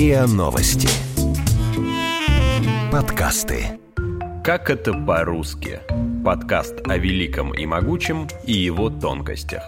РИА Новости. Подкасты. Как это по-русски? Подкаст о великом и могучем и его тонкостях.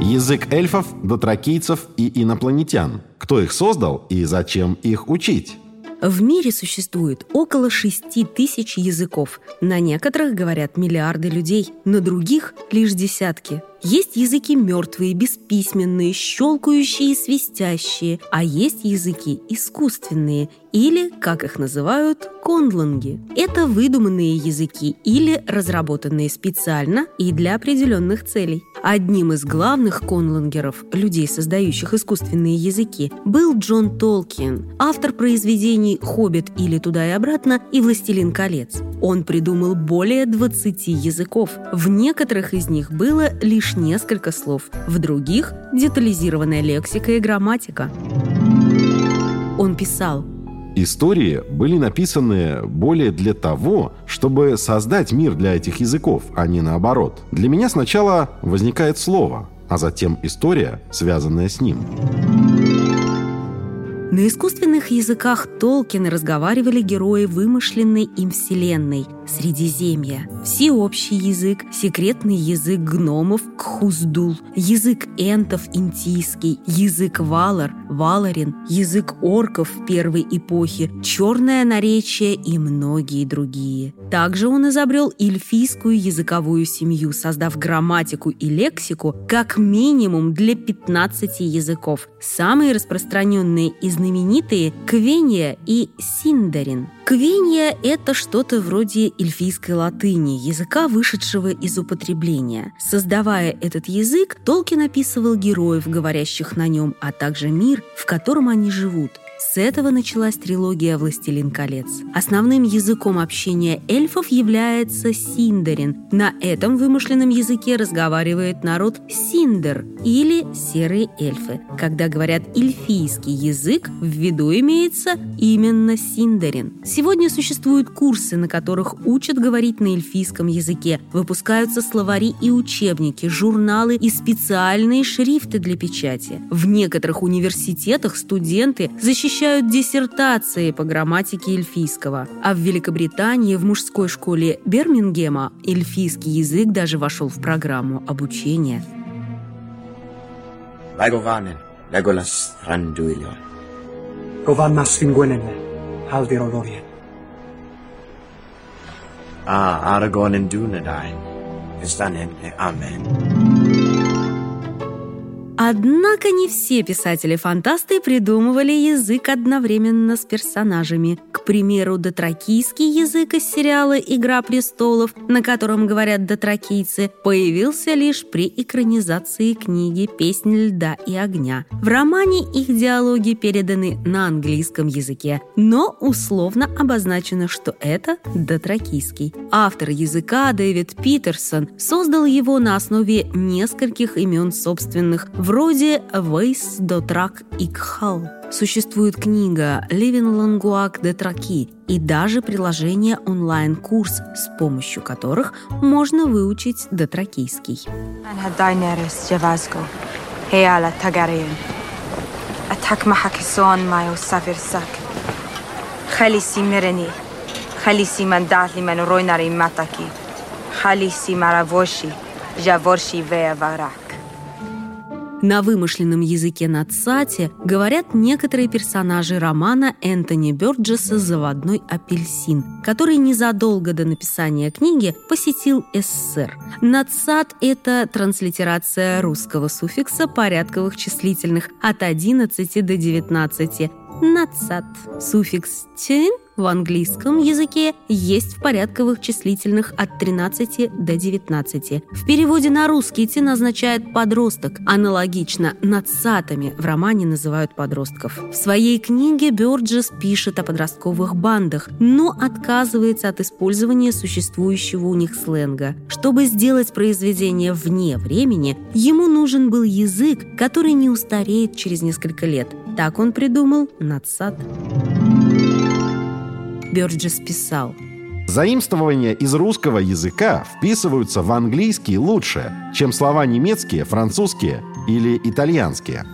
Язык эльфов, дотракийцев и инопланетян. Кто их создал и зачем их учить? В мире существует около 6 тысяч языков. На некоторых говорят миллиарды людей, на других – лишь десятки. Есть языки мертвые, бесписьменные, щелкающие и свистящие, а есть языки искусственные или, как их называют, конланги. Это выдуманные языки или разработанные специально и для определенных целей. Одним из главных конлангеров, людей, создающих искусственные языки, был Джон Толкин, автор произведений «Хоббит» или «Туда и обратно» и «Властелин колец». Он придумал более 20 языков. В некоторых из них было лишь несколько слов, в других – детализированная лексика и грамматика. Он писал Истории были написаны более для того, чтобы создать мир для этих языков, а не наоборот. Для меня сначала возникает слово, а затем история, связанная с ним. На искусственных языках Толкина разговаривали герои вымышленной им вселенной – Средиземья. Всеобщий язык, секретный язык гномов – Кхуздул, язык энтов – Интийский, язык валар – Валарин, язык орков первой эпохи, черное наречие и многие другие. Также он изобрел эльфийскую языковую семью, создав грамматику и лексику как минимум для 15 языков. Самые распространенные из знаменитые Квения и Синдарин. Квения – это что-то вроде эльфийской латыни, языка, вышедшего из употребления. Создавая этот язык, Толкин описывал героев, говорящих на нем, а также мир, в котором они живут – с этого началась трилогия «Властелин колец». Основным языком общения эльфов является синдарин. На этом вымышленном языке разговаривает народ синдер или серые эльфы. Когда говорят эльфийский язык, в виду имеется именно синдарин. Сегодня существуют курсы, на которых учат говорить на эльфийском языке. Выпускаются словари и учебники, журналы и специальные шрифты для печати. В некоторых университетах студенты защищают изучают диссертации по грамматике эльфийского. А в Великобритании в мужской школе Бермингема эльфийский язык даже вошел в программу обучения. Lagovanen, Legolas Thranduilion. Gofan Masvin Gwynenle, Haldir Olorien. Ah, Aragorn and Dunedain. Однако не все писатели-фантасты придумывали язык одновременно с персонажами. К примеру, дотракийский язык из сериала «Игра престолов», на котором говорят дотракийцы, появился лишь при экранизации книги «Песнь льда и огня». В романе их диалоги переданы на английском языке, но условно обозначено, что это дотракийский. Автор языка Дэвид Питерсон создал его на основе нескольких имен собственных Вроде «Вейс до трак икхал». Существует книга «Living Languac de Траки» и даже приложение онлайн-курс, с помощью которых можно выучить дотракийский. أتحك محك سون ماي на вымышленном языке Нацати говорят некоторые персонажи романа Энтони Бёрджеса «Заводной апельсин», который незадолго до написания книги посетил СССР. Нацат – это транслитерация русского суффикса порядковых числительных от 11 до 19. Нацат. Суффикс «тин» в английском языке есть в порядковых числительных от 13 до 19. В переводе на русский тин означает «подросток». Аналогично «надсатами» в романе называют подростков. В своей книге Бёрджес пишет о подростковых бандах, но отказывается от использования существующего у них сленга. Чтобы сделать произведение вне времени, ему нужен был язык, который не устареет через несколько лет. Так он придумал «надсат». Бёрджес писал. Заимствования из русского языка вписываются в английский лучше, чем слова немецкие, французские или итальянские.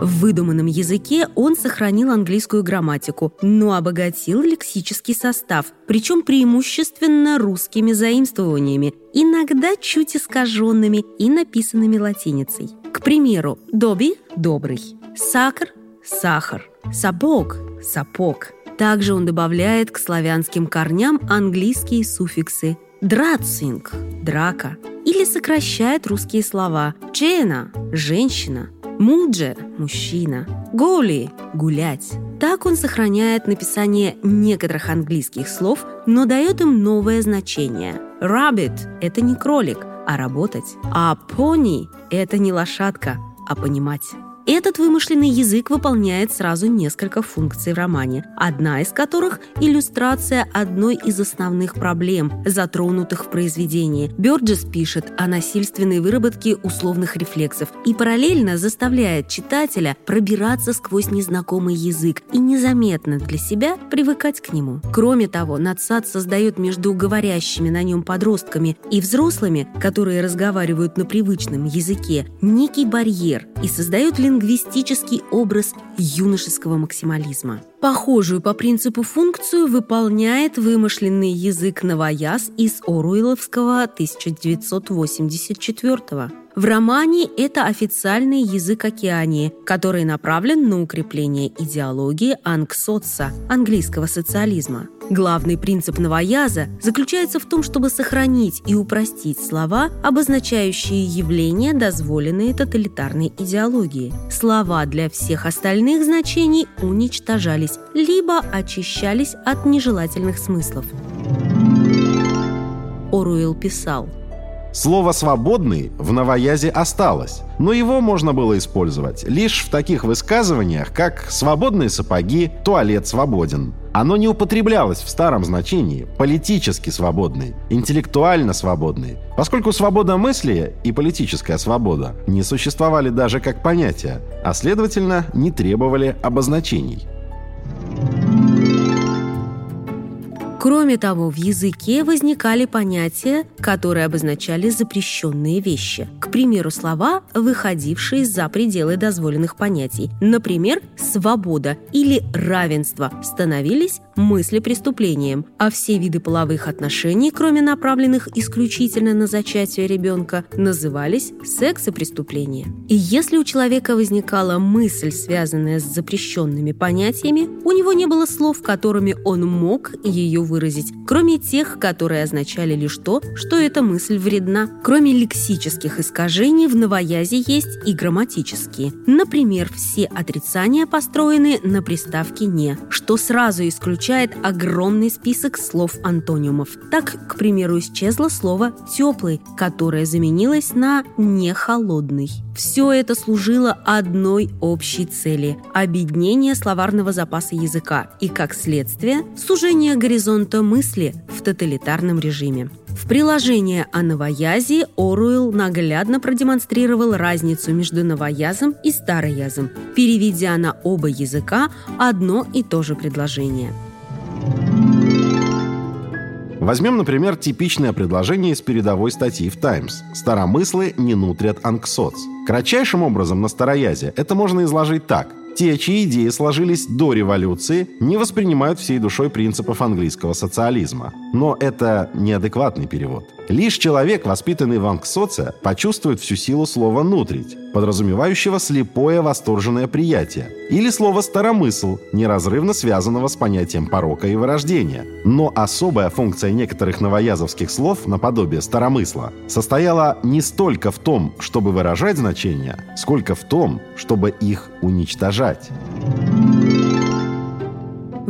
В выдуманном языке он сохранил английскую грамматику, но обогатил лексический состав, причем преимущественно русскими заимствованиями, иногда чуть искаженными и написанными латиницей. К примеру, «доби» – «добрый», «сакр» – «сахар», «сапог» – «сапог». Также он добавляет к славянским корням английские суффиксы «драцинг» – «драка» или сокращает русские слова «джена» – «женщина», «мудже» – «мужчина», «голи» – «гулять». Так он сохраняет написание некоторых английских слов, но дает им новое значение. «Rabbit» – это не кролик, а работать. А «pony» – это не лошадка, а понимать. Этот вымышленный язык выполняет сразу несколько функций в романе, одна из которых – иллюстрация одной из основных проблем, затронутых в произведении. Бёрджес пишет о насильственной выработке условных рефлексов и параллельно заставляет читателя пробираться сквозь незнакомый язык и незаметно для себя привыкать к нему. Кроме того, надсад создает между говорящими на нем подростками и взрослыми, которые разговаривают на привычном языке, некий барьер и создает лингвистический образ юношеского максимализма. Похожую по принципу функцию выполняет вымышленный язык новояз из Оруэлловского 1984 в романе это официальный язык Океании, который направлен на укрепление идеологии анксоца, английского социализма. Главный принцип новояза заключается в том, чтобы сохранить и упростить слова, обозначающие явления, дозволенные тоталитарной идеологией. Слова для всех остальных значений уничтожались, либо очищались от нежелательных смыслов. Оруэлл писал – Слово «свободный» в новоязе осталось, но его можно было использовать лишь в таких высказываниях, как «свободные сапоги», «туалет свободен». Оно не употреблялось в старом значении «политически свободный», «интеллектуально свободный», поскольку свобода мысли и политическая свобода не существовали даже как понятия, а следовательно не требовали обозначений. Кроме того, в языке возникали понятия, которые обозначали запрещенные вещи. К примеру, слова, выходившие за пределы дозволенных понятий. Например, «свобода» или «равенство» становились мыслепреступлением, а все виды половых отношений, кроме направленных исключительно на зачатие ребенка, назывались сексопреступления. И если у человека возникала мысль, связанная с запрещенными понятиями, у него не было слов, которыми он мог ее выразить, кроме тех, которые означали лишь то, что эта мысль вредна. Кроме лексических искажений, в новоязе есть и грамматические. Например, все отрицания построены на приставке «не», что сразу исключает огромный список слов-антонимов. Так, к примеру, исчезло слово «теплый», которое заменилось на «не холодный». Все это служило одной общей цели – объединение словарного запаса языка и, как следствие, сужение горизонта мысли в тоталитарном режиме. В приложении о новоязе Оруэлл наглядно продемонстрировал разницу между новоязом и староязом, переведя на оба языка одно и то же предложение – Возьмем, например, типичное предложение из передовой статьи в «Таймс». «Старомыслы не нутрят анксоц». Кратчайшим образом на староязе это можно изложить так. Те, чьи идеи сложились до революции, не воспринимают всей душой принципов английского социализма. Но это неадекватный перевод. Лишь человек, воспитанный в анксоце, почувствует всю силу слова «нутрить», подразумевающего слепое восторженное приятие, или слово «старомысл», неразрывно связанного с понятием порока и вырождения. Но особая функция некоторых новоязовских слов, наподобие «старомысла», состояла не столько в том, чтобы выражать значения, сколько в том, чтобы их уничтожать.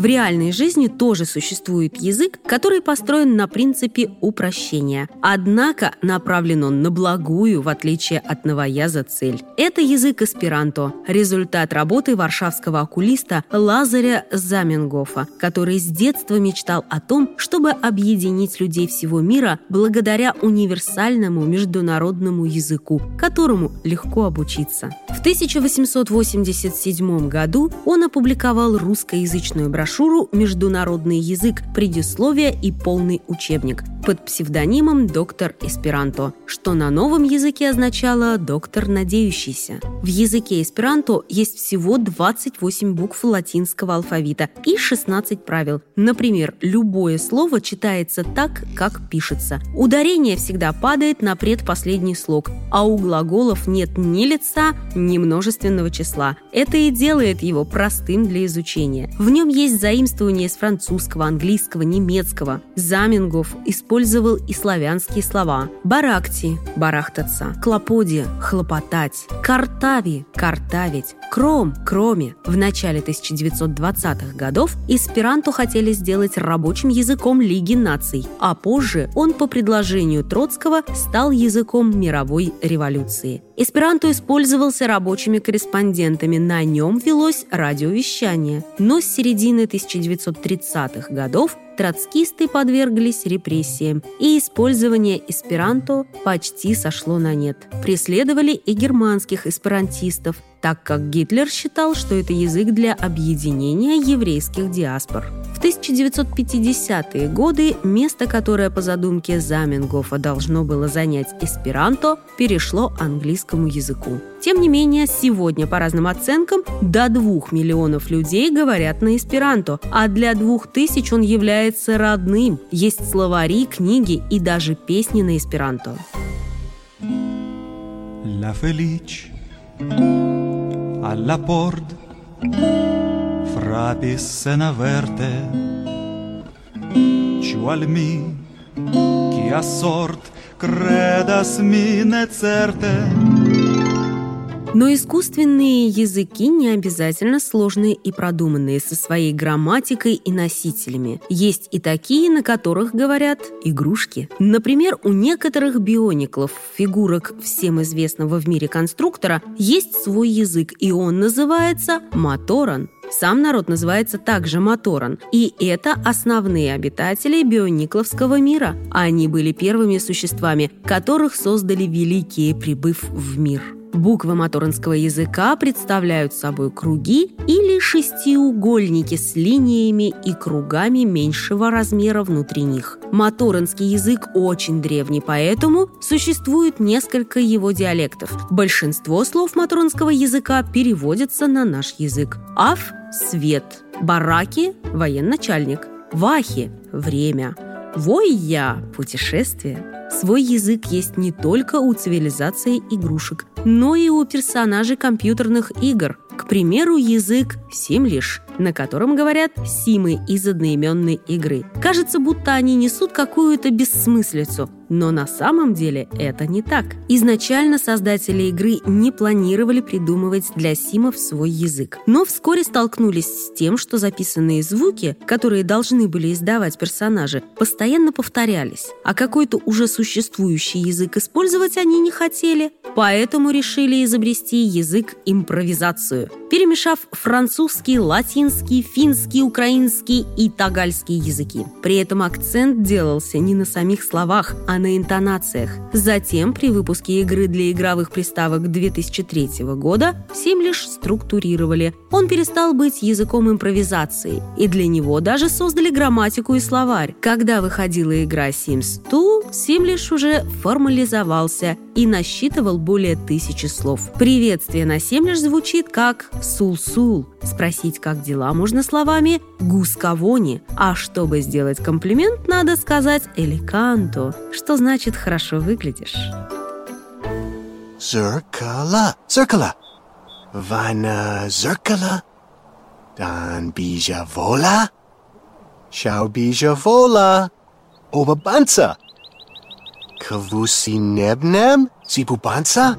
В реальной жизни тоже существует язык, который построен на принципе упрощения. Однако направлен он на благую, в отличие от новояза, цель. Это язык эсперанто, результат работы варшавского окулиста Лазаря Заменгофа, который с детства мечтал о том, чтобы объединить людей всего мира благодаря универсальному международному языку, которому легко обучиться. В 1887 году он опубликовал русскоязычную брошюру брошюру «Международный язык. Предисловие и полный учебник», под псевдонимом «доктор эсперанто», что на новом языке означало «доктор надеющийся». В языке эсперанто есть всего 28 букв латинского алфавита и 16 правил. Например, любое слово читается так, как пишется. Ударение всегда падает на предпоследний слог, а у глаголов нет ни лица, ни множественного числа. Это и делает его простым для изучения. В нем есть заимствование с французского, английского, немецкого. Замингов использовал и славянские слова. Баракти – барахтаться, клоподи – хлопотать, картави – картавить, кром – кроме. В начале 1920-х годов эсперанто хотели сделать рабочим языком Лиги наций, а позже он по предложению Троцкого стал языком мировой революции. Эсперанто использовался рабочими корреспондентами, на нем велось радиовещание. Но с середины 1930-х годов троцкисты подверглись репрессиям, и использование эсперанто почти сошло на нет. Преследовали и германских эсперантистов, так как Гитлер считал, что это язык для объединения еврейских диаспор. В 1950-е годы место, которое по задумке Заменгофа должно было занять эсперанто, перешло английскому языку. Тем не менее, сегодня, по разным оценкам, до двух миллионов людей говорят на эсперанто, а для двух тысяч он является родным. Есть словари, книги и даже песни на эсперанто. La felice alla port. Frapis senaverte ciu al mi a sort credas mi ne certe. Но искусственные языки не обязательно сложные и продуманные со своей грамматикой и носителями. Есть и такие, на которых говорят игрушки. Например, у некоторых биониклов, фигурок всем известного в мире конструктора, есть свой язык, и он называется моторон. Сам народ называется также Моторон, и это основные обитатели бионикловского мира. Они были первыми существами, которых создали великие, прибыв в мир. Буквы моторонского языка представляют собой круги или шестиугольники с линиями и кругами меньшего размера внутри них. Моторонский язык очень древний, поэтому существует несколько его диалектов. Большинство слов моторонского языка переводятся на наш язык. Аф – свет, бараки – военачальник, вахи – время, войя – путешествие – Свой язык есть не только у цивилизации игрушек, но и у персонажей компьютерных игр. К примеру, язык «Симлиш», на котором говорят «симы» из одноименной игры. Кажется, будто они несут какую-то бессмыслицу, но на самом деле это не так. Изначально создатели игры не планировали придумывать для симов свой язык, но вскоре столкнулись с тем, что записанные звуки, которые должны были издавать персонажи, постоянно повторялись, а какой-то уже существующий язык использовать они не хотели, поэтому решили изобрести язык импровизацию, перемешав французский, латинский, финский, украинский и тагальский языки. При этом акцент делался не на самих словах, а на интонациях. Затем, при выпуске игры для игровых приставок 2003 года, Сим лишь структурировали. Он перестал быть языком импровизации, и для него даже создали грамматику и словарь. Когда выходила игра Sims 2, Симлиш уже формализовался и насчитывал более тысячи слов. Приветствие на Семлиш звучит как «сул-сул». Спросить, как дела, можно словами «гускавони», а чтобы сделать комплимент, надо сказать «эликанто», что значит «хорошо выглядишь». Zirkala, Zirkala. Vana Zirkala. Dan bija vola. Shau bija vola. Oberbanza. Kavusi Nebneb? Zipubansa?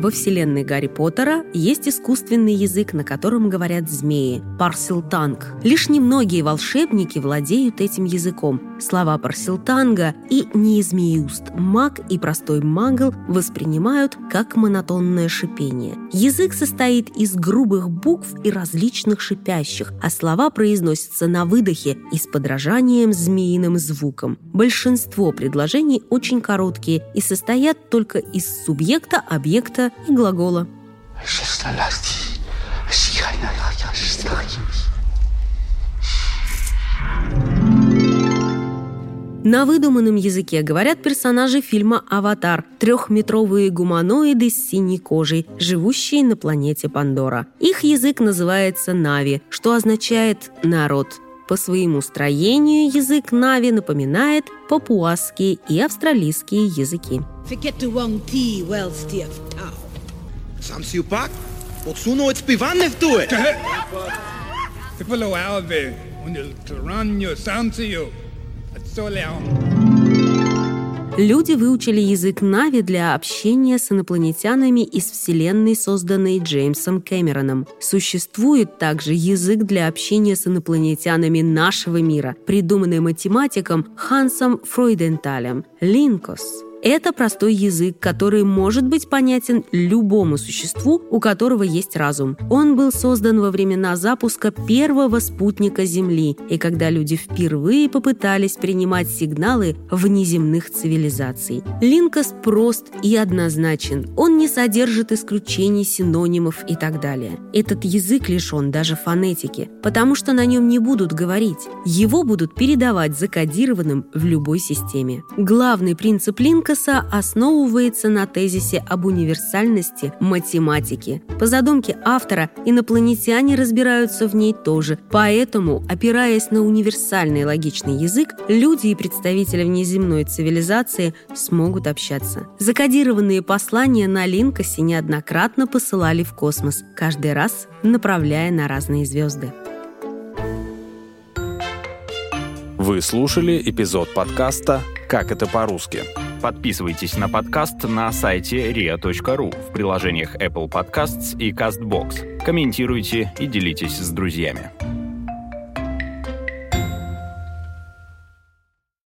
Во вселенной Гарри Поттера есть искусственный язык, на котором говорят змеи – парсилтанг. Лишь немногие волшебники владеют этим языком. Слова парсилтанга и неизмеюст маг и простой магл воспринимают как монотонное шипение. Язык состоит из грубых букв и различных шипящих, а слова произносятся на выдохе и с подражанием змеиным звуком. Большинство предложений очень короткие и состоят только из субъекта, объекта и глагола. На выдуманном языке говорят персонажи фильма «Аватар» – трехметровые гуманоиды с синей кожей, живущие на планете Пандора. Их язык называется Нави, что означает «народ». По своему строению язык Нави напоминает папуасские и австралийские языки. Люди выучили язык Нави для общения с инопланетянами из Вселенной, созданной Джеймсом Кэмероном. Существует также язык для общения с инопланетянами нашего мира, придуманный математиком Хансом Фройденталем – Линкос. Это простой язык, который может быть понятен любому существу, у которого есть разум. Он был создан во времена запуска первого спутника Земли, и когда люди впервые попытались принимать сигналы внеземных цивилизаций. Линкос прост и однозначен. Он не содержит исключений, синонимов и так далее. Этот язык лишен даже фонетики, потому что на нем не будут говорить. Его будут передавать закодированным в любой системе. Главный принцип Линкоса Лукаса основывается на тезисе об универсальности математики. По задумке автора, инопланетяне разбираются в ней тоже, поэтому, опираясь на универсальный логичный язык, люди и представители внеземной цивилизации смогут общаться. Закодированные послания на Линкосе неоднократно посылали в космос, каждый раз направляя на разные звезды. Вы слушали эпизод подкаста «Как это по-русски». Подписывайтесь на подкаст на сайте ria.ru в приложениях Apple Podcasts и CastBox. Комментируйте и делитесь с друзьями.